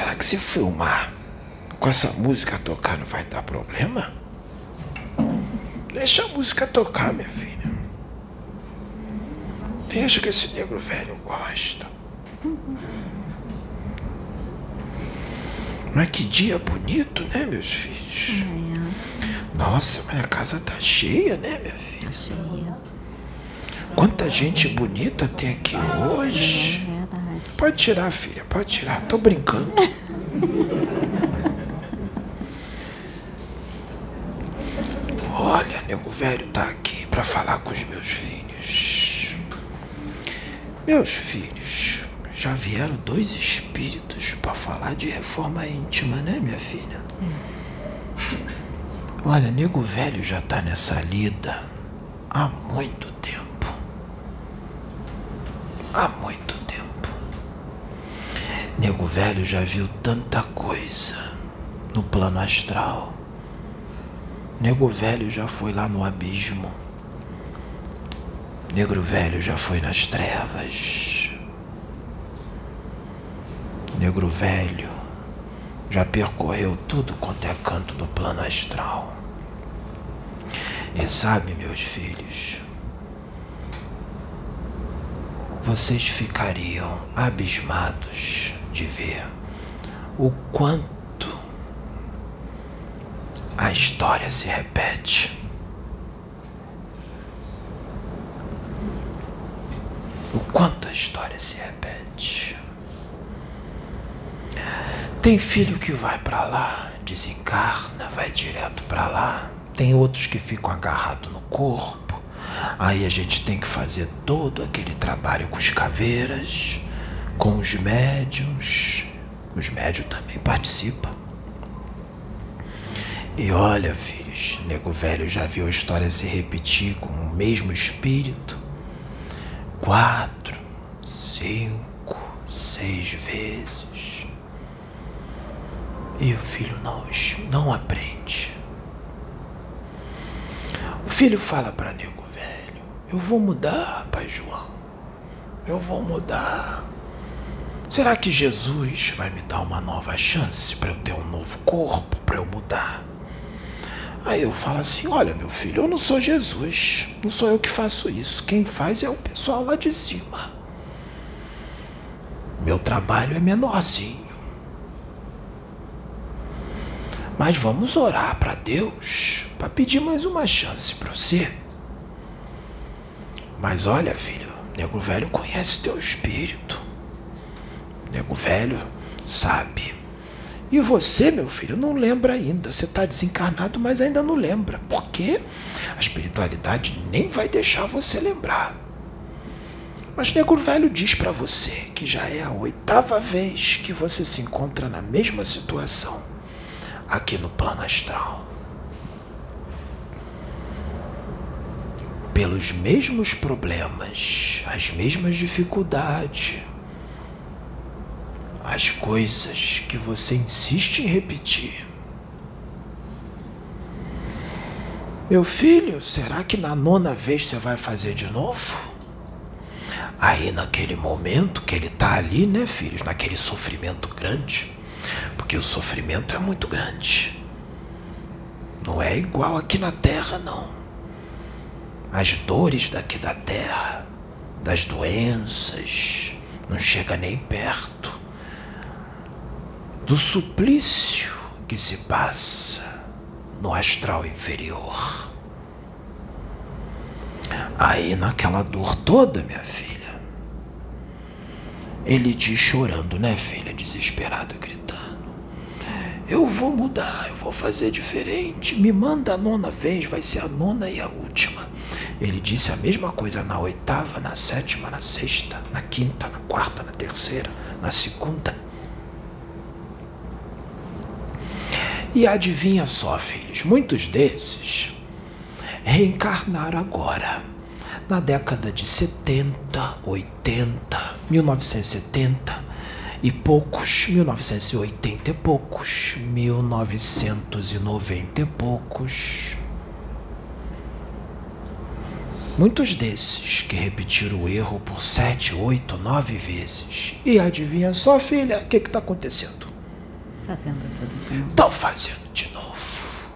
Será que se filmar com essa música tocar não vai dar problema? Deixa a música tocar, minha filha. Deixa que esse negro velho gosta. Mas que dia bonito, né, meus filhos? Nossa, mas a casa tá cheia, né, minha filha? Tá cheia. Quanta gente bonita tem aqui hoje. Pode tirar, filha, pode tirar. Tô brincando. Olha, nego velho tá aqui pra falar com os meus filhos. Meus filhos, já vieram dois espíritos pra falar de reforma íntima, né, minha filha? Olha, nego velho já tá nessa lida há muito tempo. Há muito tempo. Nego velho já viu tanta coisa no plano astral. Nego velho já foi lá no abismo. Negro velho já foi nas trevas. Negro velho já percorreu tudo quanto é canto do plano astral. E sabe, meus filhos, vocês ficariam abismados de ver o quanto a história se repete. O quanto a história se repete. Tem filho que vai pra lá, desencarna, vai direto pra lá. Tem outros que ficam agarrados no corpo. Aí a gente tem que fazer todo aquele trabalho com os caveiras, com os médiums. Os médiums também participam. E olha, filhos, nego velho já viu a história se repetir com o mesmo espírito quatro, cinco, seis vezes. E o filho não, não aprende. O filho fala para nego velho: Eu vou mudar, pai João. Eu vou mudar. Será que Jesus vai me dar uma nova chance para eu ter um novo corpo, para eu mudar? Aí eu falo assim: Olha, meu filho, eu não sou Jesus. Não sou eu que faço isso. Quem faz é o pessoal lá de cima. Meu trabalho é menorzinho. Mas vamos orar para Deus para pedir mais uma chance para você. Mas olha, filho, nego velho conhece teu espírito. Nego velho sabe. E você, meu filho, não lembra ainda. Você está desencarnado, mas ainda não lembra. Por quê? A espiritualidade nem vai deixar você lembrar. Mas Negro Velho diz para você que já é a oitava vez que você se encontra na mesma situação aqui no plano astral. Pelos mesmos problemas, as mesmas dificuldades, as coisas que você insiste em repetir. Meu filho, será que na nona vez você vai fazer de novo? Aí naquele momento que ele está ali, né, filhos, naquele sofrimento grande, porque o sofrimento é muito grande. Não é igual aqui na terra, não. As dores daqui da terra, das doenças, não chega nem perto do suplício que se passa no astral inferior. Aí, naquela dor toda, minha filha, ele diz chorando, né, filha, desesperado, gritando: Eu vou mudar, eu vou fazer diferente. Me manda a nona vez, vai ser a nona e a última. Ele disse a mesma coisa na oitava, na sétima, na sexta, na quinta, na quarta, na terceira, na segunda. E adivinha só, filhos, muitos desses reencarnaram agora, na década de 70, 80, 1970 e poucos, 1980 e poucos, 1990 e poucos. Muitos desses que repetiram o erro por sete, oito, nove vezes. E adivinha só, filha, o que está acontecendo? Fazendo tudo de novo. Estão fazendo de novo.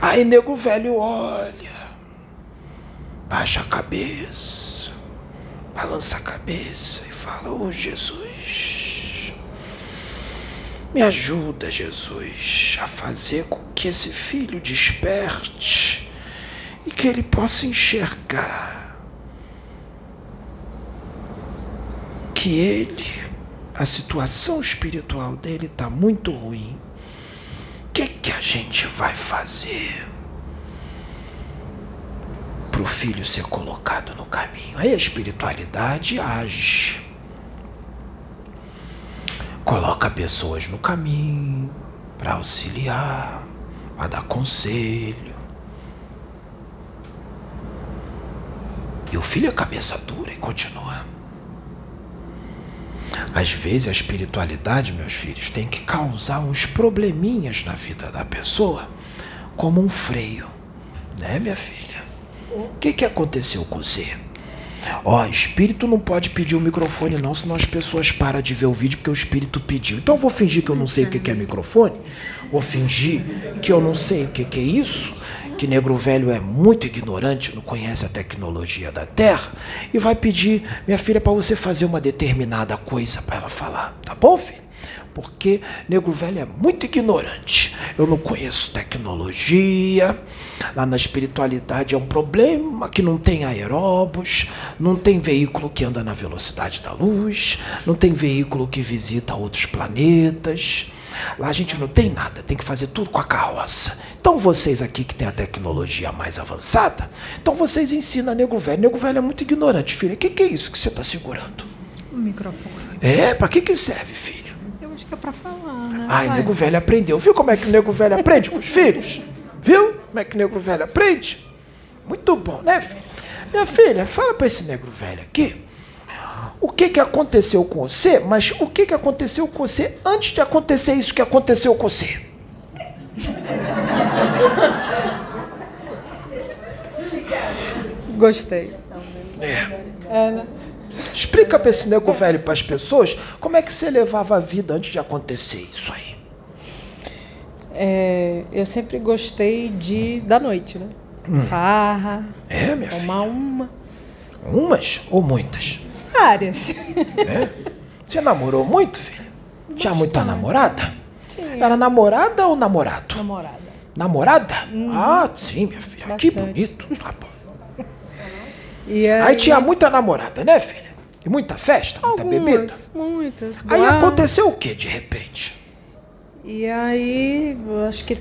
Aí nego velho olha, baixa a cabeça, balança a cabeça e fala: Ô oh, Jesus, me ajuda, Jesus, a fazer com que esse filho desperte e que ele possa enxergar que ele, a situação espiritual dele está muito ruim. O que, que a gente vai fazer para o filho ser colocado no caminho? Aí a espiritualidade age. Coloca pessoas no caminho para auxiliar, para dar conselho. E o filho é cabeça dura e continua. Às vezes a espiritualidade, meus filhos, tem que causar uns probleminhas na vida da pessoa, como um freio, né, minha filha? O que, que aconteceu com você? Ó, espírito não pode pedir o microfone não, senão as pessoas param de ver o vídeo porque o espírito pediu. Então eu vou fingir que eu não sei o que é microfone, vou fingir que eu não sei o que é isso, que negro velho é muito ignorante, não conhece a tecnologia da Terra, e vai pedir, minha filha, para você fazer uma determinada coisa para ela falar, tá bom, filho? Porque negro velho é muito ignorante. Eu não conheço tecnologia. Lá na espiritualidade é um problema que não tem aeróbus, não tem veículo que anda na velocidade da luz, não tem veículo que visita outros planetas. Lá a gente não tem nada, tem que fazer tudo com a carroça. Então vocês aqui que têm a tecnologia mais avançada, então vocês ensinam nego velho. Nego velho é muito ignorante, filha. O que, que é isso que você está segurando? O microfone. É, para que, que serve, filha? Eu acho que é para falar, né? Ai, Vai. nego velho aprendeu. Viu como é que o nego velho aprende com os filhos? Viu como é que o nego velho aprende? Muito bom, né, filha? Minha filha, fala para esse negro velho aqui o que, que aconteceu com você, mas o que, que aconteceu com você antes de acontecer isso que aconteceu com você. Gostei. É. É, né? Explica para esse nego velho para as pessoas como é que você levava a vida antes de acontecer isso aí. É, eu sempre gostei de da noite, né? Farra, É, minha filha? tomar umas Umas ou muitas? áreas. É? Você namorou muito, filha? Tinha muita namorada? Tinha. Era namorada ou namorado? Namorada. Namorada? Ah, sim, minha filha. Que Bastante. bonito. Tá bom. E aí, Aí tinha muita namorada, né, filha? E muita festa, muita bebida. algumas, muitas. Aí boates. aconteceu o que de repente? E aí, acho que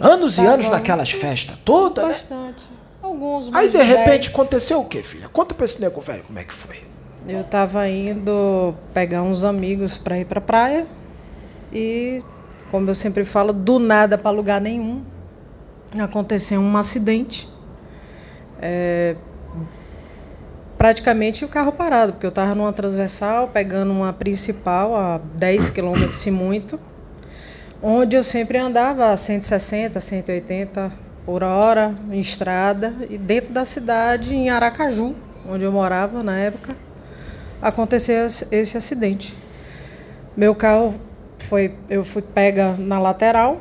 Anos e anos naquelas festas todas, né? bastante. Alguns Aí de repente dez. aconteceu o que, filha? Conta pra esse nego velho como é que foi. Eu tava indo pegar uns amigos para ir pra praia e, como eu sempre falo, do nada para lugar nenhum, aconteceu um acidente. É, praticamente o carro parado, porque eu tava numa transversal pegando uma principal a 10 km e muito, onde eu sempre andava a 160, 180 por hora em estrada e dentro da cidade em Aracaju, onde eu morava na época aconteceu esse acidente. Meu carro foi, eu fui pega na lateral,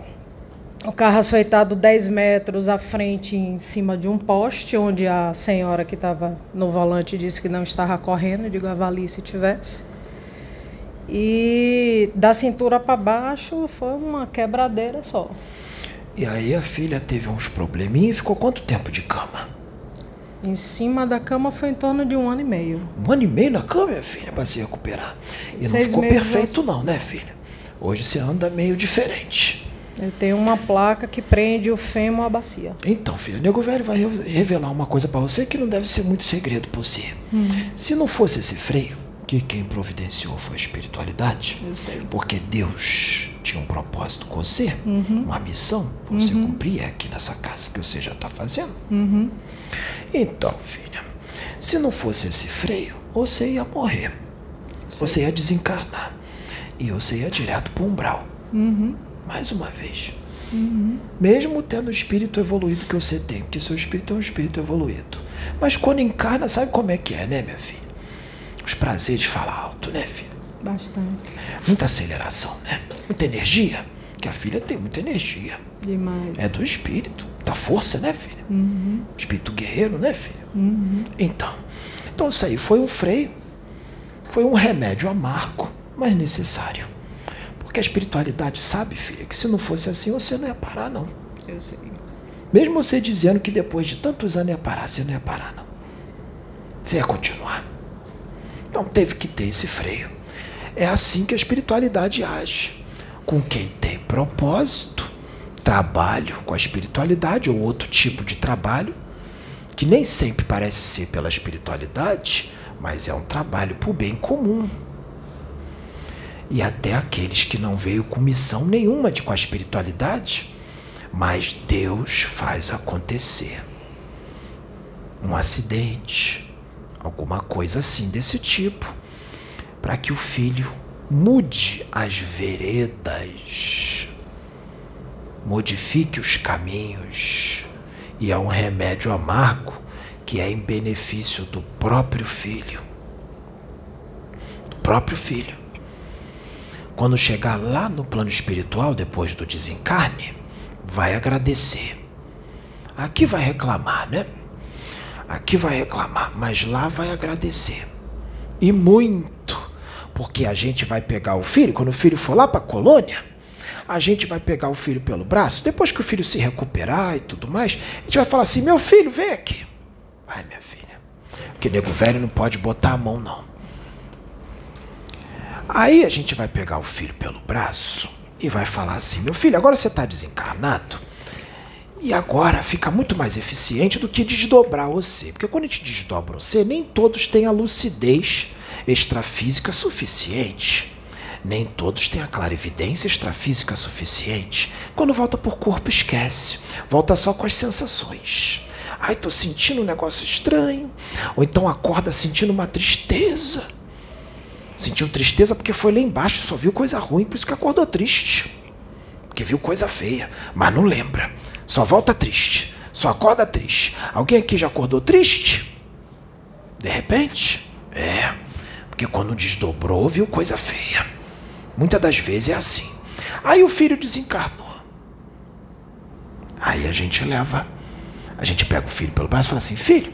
o carro açoitado 10 metros à frente em cima de um poste, onde a senhora que estava no volante disse que não estava correndo, eu digo avalie se tivesse. E da cintura para baixo foi uma quebradeira só. E aí a filha teve uns probleminhas e ficou quanto tempo de cama? Em cima da cama foi em torno de um ano e meio. Um ano e meio na cama, minha filha, pra se recuperar. E não Seis ficou meses perfeito não, né, filha? Hoje você anda meio diferente. Eu tenho uma placa que prende o fêmur à bacia. Então, filha, o nego velho vai re- revelar uma coisa pra você que não deve ser muito segredo pra você. Se não fosse esse freio, que quem providenciou foi a espiritualidade, Eu sei. porque Deus tinha um propósito com você, uma missão pra você cumprir aqui nessa casa que você já está fazendo. Então, filha, se não fosse esse freio, você ia morrer. Você ia desencarnar. E você ia direto para o umbral. Mais uma vez. Mesmo tendo o espírito evoluído que você tem, porque seu espírito é um espírito evoluído. Mas quando encarna, sabe como é que é, né, minha filha? Os prazeres falam alto, né, filha? Bastante. Muita aceleração, né? Muita energia. Que a filha tem muita energia. Demais. É do espírito. Da força, né, filha? Uhum. Espírito guerreiro, né, filha? Uhum. Então, então isso aí foi um freio. Foi um remédio amargo, mas necessário. Porque a espiritualidade sabe, filha, que se não fosse assim você não ia parar, não. Eu sei. Mesmo você dizendo que depois de tantos anos ia parar, você não ia parar, não. Você ia continuar. Então teve que ter esse freio. É assim que a espiritualidade age. Com quem tem propósito, trabalho com a espiritualidade ou outro tipo de trabalho, que nem sempre parece ser pela espiritualidade, mas é um trabalho para o bem comum. E até aqueles que não veio com missão nenhuma de com a espiritualidade, mas Deus faz acontecer. Um acidente, alguma coisa assim desse tipo, para que o filho mude as veredas, modifique os caminhos, e é um remédio amargo que é em benefício do próprio filho. Do próprio filho. Quando chegar lá no plano espiritual, depois do desencarne, vai agradecer. Aqui vai reclamar, né? Aqui vai reclamar, mas lá vai agradecer. E muito, porque a gente vai pegar o filho, quando o filho for lá para a colônia, a gente vai pegar o filho pelo braço, depois que o filho se recuperar e tudo mais, a gente vai falar assim: meu filho, vem aqui. Vai, minha filha. Porque nego velho não pode botar a mão, não. Aí a gente vai pegar o filho pelo braço e vai falar assim: meu filho, agora você está desencarnado. E agora fica muito mais eficiente do que desdobrar você. Porque quando a gente desdobra você, nem todos têm a lucidez extrafísica suficiente. Nem todos têm a clarividência extrafísica suficiente. Quando volta por corpo, esquece. Volta só com as sensações. Ai, tô sentindo um negócio estranho. Ou então acorda sentindo uma tristeza. Sentiu tristeza porque foi lá embaixo, só viu coisa ruim, por isso que acordou triste. Porque viu coisa feia, mas não lembra. Só volta triste. Só acorda triste. Alguém aqui já acordou triste? De repente? É. Porque quando desdobrou, viu coisa feia. Muitas das vezes é assim. Aí o filho desencarnou. Aí a gente leva, a gente pega o filho pelo braço e fala assim: Filho,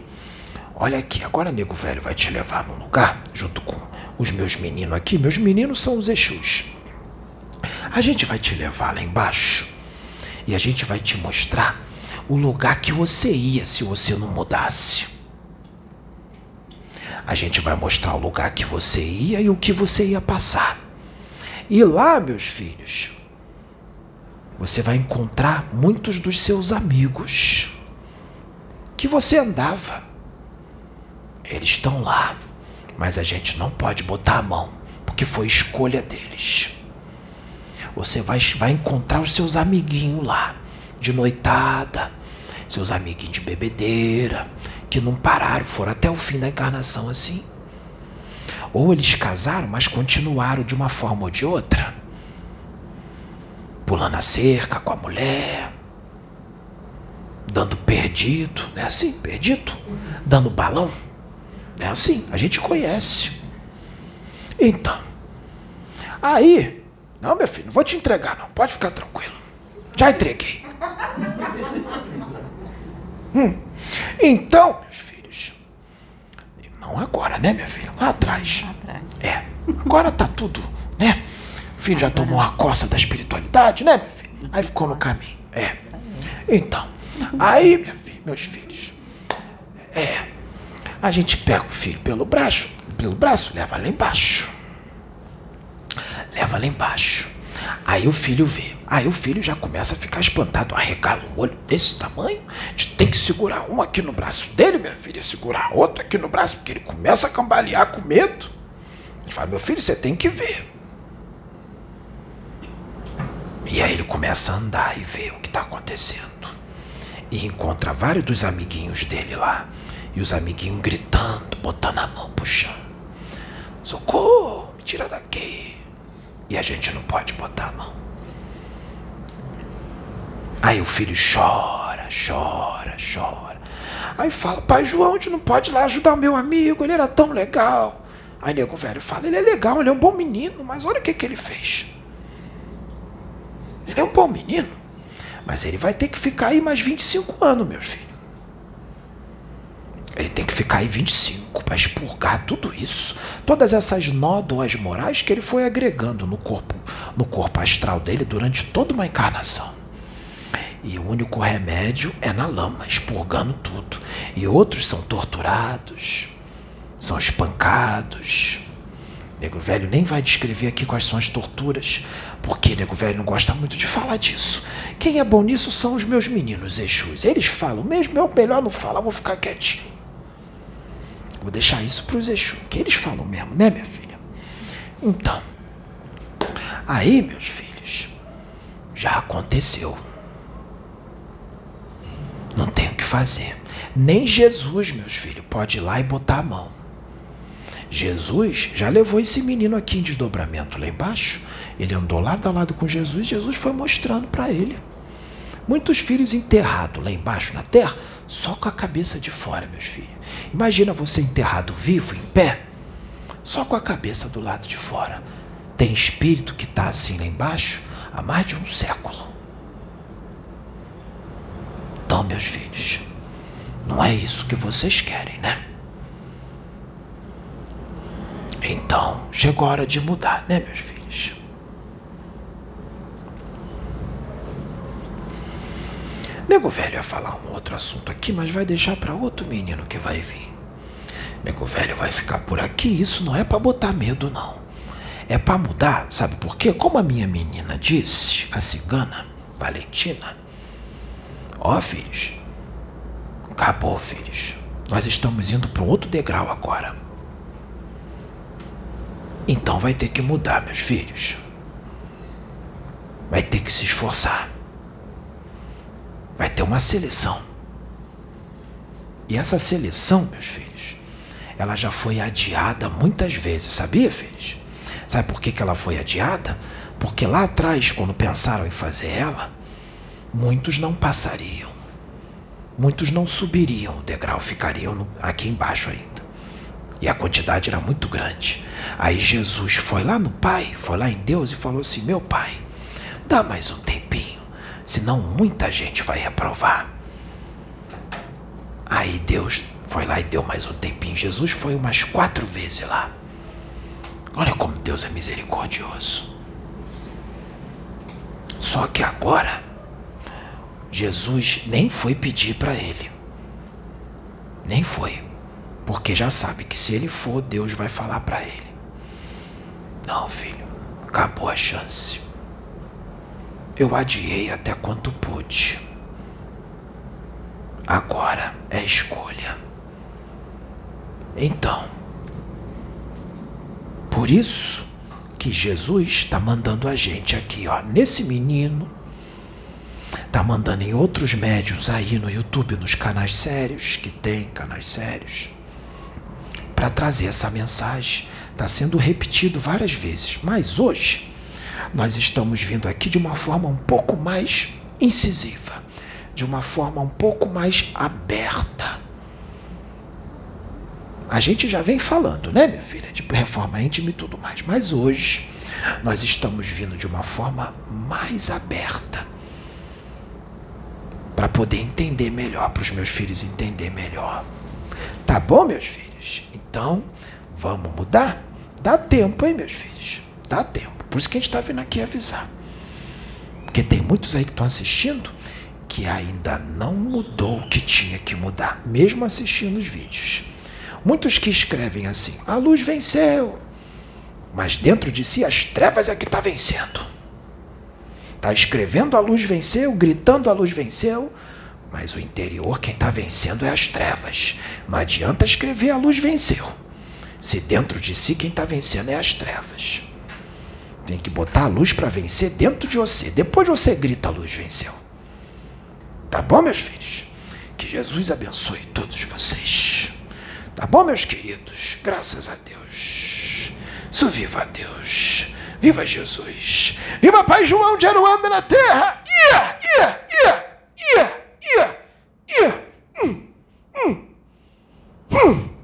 olha aqui, agora nego velho vai te levar num lugar, junto com os meus meninos aqui. Meus meninos são os Exus. A gente vai te levar lá embaixo e a gente vai te mostrar o lugar que você ia se você não mudasse. A gente vai mostrar o lugar que você ia e o que você ia passar. E lá, meus filhos, você vai encontrar muitos dos seus amigos que você andava. Eles estão lá, mas a gente não pode botar a mão, porque foi escolha deles. Você vai, vai encontrar os seus amiguinhos lá, de noitada, seus amiguinhos de bebedeira, que não pararam, foram até o fim da encarnação assim. Ou eles casaram, mas continuaram de uma forma ou de outra. Pulando a cerca com a mulher, dando perdido, não é assim? Perdido? Dando balão. É assim, a gente conhece. Então, aí, não, meu filho, não vou te entregar, não. Pode ficar tranquilo. Já entreguei. Hum. Então, meus filhos, não agora, né, minha filha? Lá atrás. É. Agora tá tudo, né? O filho já tomou a coça da espiritualidade, né, meu filho? Aí ficou no caminho. É. Então, aí, minha filha, meus filhos, é. A gente pega o filho pelo braço, pelo braço, leva lá embaixo. Leva lá embaixo. Aí o filho vê. Aí o filho já começa a ficar espantado. Arregala um olho desse tamanho. A gente tem que segurar um aqui no braço dele, minha filha. Segurar outro aqui no braço, porque ele começa a cambalear com medo. Gente fala, meu filho, você tem que ver. E aí ele começa a andar e ver o que está acontecendo. E encontra vários dos amiguinhos dele lá. E os amiguinhos gritando, botando a mão chão. Socorro, me tira daqui. E a gente não pode botar a mão. Aí o filho chora, chora, chora. Aí fala, pai João, a gente não pode ir lá ajudar meu amigo, ele era tão legal. Aí nego velho fala, ele é legal, ele é um bom menino, mas olha o que, que ele fez. Ele é um bom menino, mas ele vai ter que ficar aí mais 25 anos, meu filho. Ele tem que ficar aí 25 para expurgar tudo isso, todas essas nódoas morais que ele foi agregando no corpo, no corpo astral dele durante toda uma encarnação. E o único remédio é na lama, expurgando tudo. E outros são torturados, são espancados. Nego velho nem vai descrever aqui quais são as torturas, porque nego velho não gosta muito de falar disso. Quem é bom nisso são os meus meninos Exus. Eles falam mesmo, eu melhor não falar, vou ficar quietinho. Vou deixar isso para os Exus, que eles falam mesmo, né, minha filha? Então, aí, meus filhos, já aconteceu. Não tem o que fazer. Nem Jesus, meus filhos, pode ir lá e botar a mão. Jesus já levou esse menino aqui em desdobramento lá embaixo. Ele andou lado a lado com Jesus, Jesus foi mostrando para ele. Muitos filhos enterrados lá embaixo na terra, só com a cabeça de fora, meus filhos. Imagina você enterrado vivo, em pé, só com a cabeça do lado de fora. Tem espírito que está assim lá embaixo há mais de um século. Então, meus filhos, não é isso que vocês querem, né? Então, chegou a hora de mudar, né, meus filhos? Nego velho ia falar um outro assunto aqui, mas vai deixar para outro menino que vai vir. Nego velho vai ficar por aqui, isso não é para botar medo, não. É para mudar, sabe por quê? Como a minha menina disse, a cigana, Valentina, Ó, oh, filhos, acabou, filhos. Nós estamos indo para outro degrau agora. Então vai ter que mudar, meus filhos. Vai ter que se esforçar. Vai ter uma seleção. E essa seleção, meus filhos, ela já foi adiada muitas vezes, sabia, filhos? Sabe por que, que ela foi adiada? Porque lá atrás, quando pensaram em fazer ela, muitos não passariam. Muitos não subiriam o degrau, ficariam aqui embaixo ainda. E a quantidade era muito grande. Aí Jesus foi lá no Pai, foi lá em Deus e falou assim: Meu Pai, dá mais um senão muita gente vai reprovar. Aí Deus foi lá e deu mais um tempinho. Jesus foi umas quatro vezes lá. Olha como Deus é misericordioso. Só que agora Jesus nem foi pedir para ele. Nem foi. Porque já sabe que se ele for, Deus vai falar para ele. Não, filho, acabou a chance. Eu adiei até quanto pude. Agora é escolha. Então, por isso que Jesus está mandando a gente aqui, ó, nesse menino tá mandando em outros médios aí no YouTube, nos canais sérios, que tem canais sérios, para trazer essa mensagem. Está sendo repetido várias vezes, mas hoje nós estamos vindo aqui de uma forma um pouco mais incisiva, de uma forma um pouco mais aberta. A gente já vem falando, né, minha filha, de reforma íntima e tudo mais, mas hoje nós estamos vindo de uma forma mais aberta para poder entender melhor, para os meus filhos entender melhor. Tá bom, meus filhos? Então, vamos mudar? Dá tempo, hein, meus filhos? Dá tempo. Por isso que a gente está vindo aqui avisar. Porque tem muitos aí que estão assistindo que ainda não mudou o que tinha que mudar, mesmo assistindo os vídeos. Muitos que escrevem assim: a luz venceu, mas dentro de si as trevas é que está vencendo. Está escrevendo a luz venceu, gritando a luz venceu, mas o interior quem está vencendo é as trevas. Não adianta escrever a luz venceu. Se dentro de si quem está vencendo é as trevas. Tem que botar a luz para vencer dentro de você. Depois você grita: a luz venceu. Tá bom, meus filhos? Que Jesus abençoe todos vocês. Tá bom, meus queridos? Graças a Deus. Isso viva a Deus. Viva Jesus. Viva Pai João de Aruanda na terra. Ia, ia, ia, ia, ia, ia. Hum, hum, hum.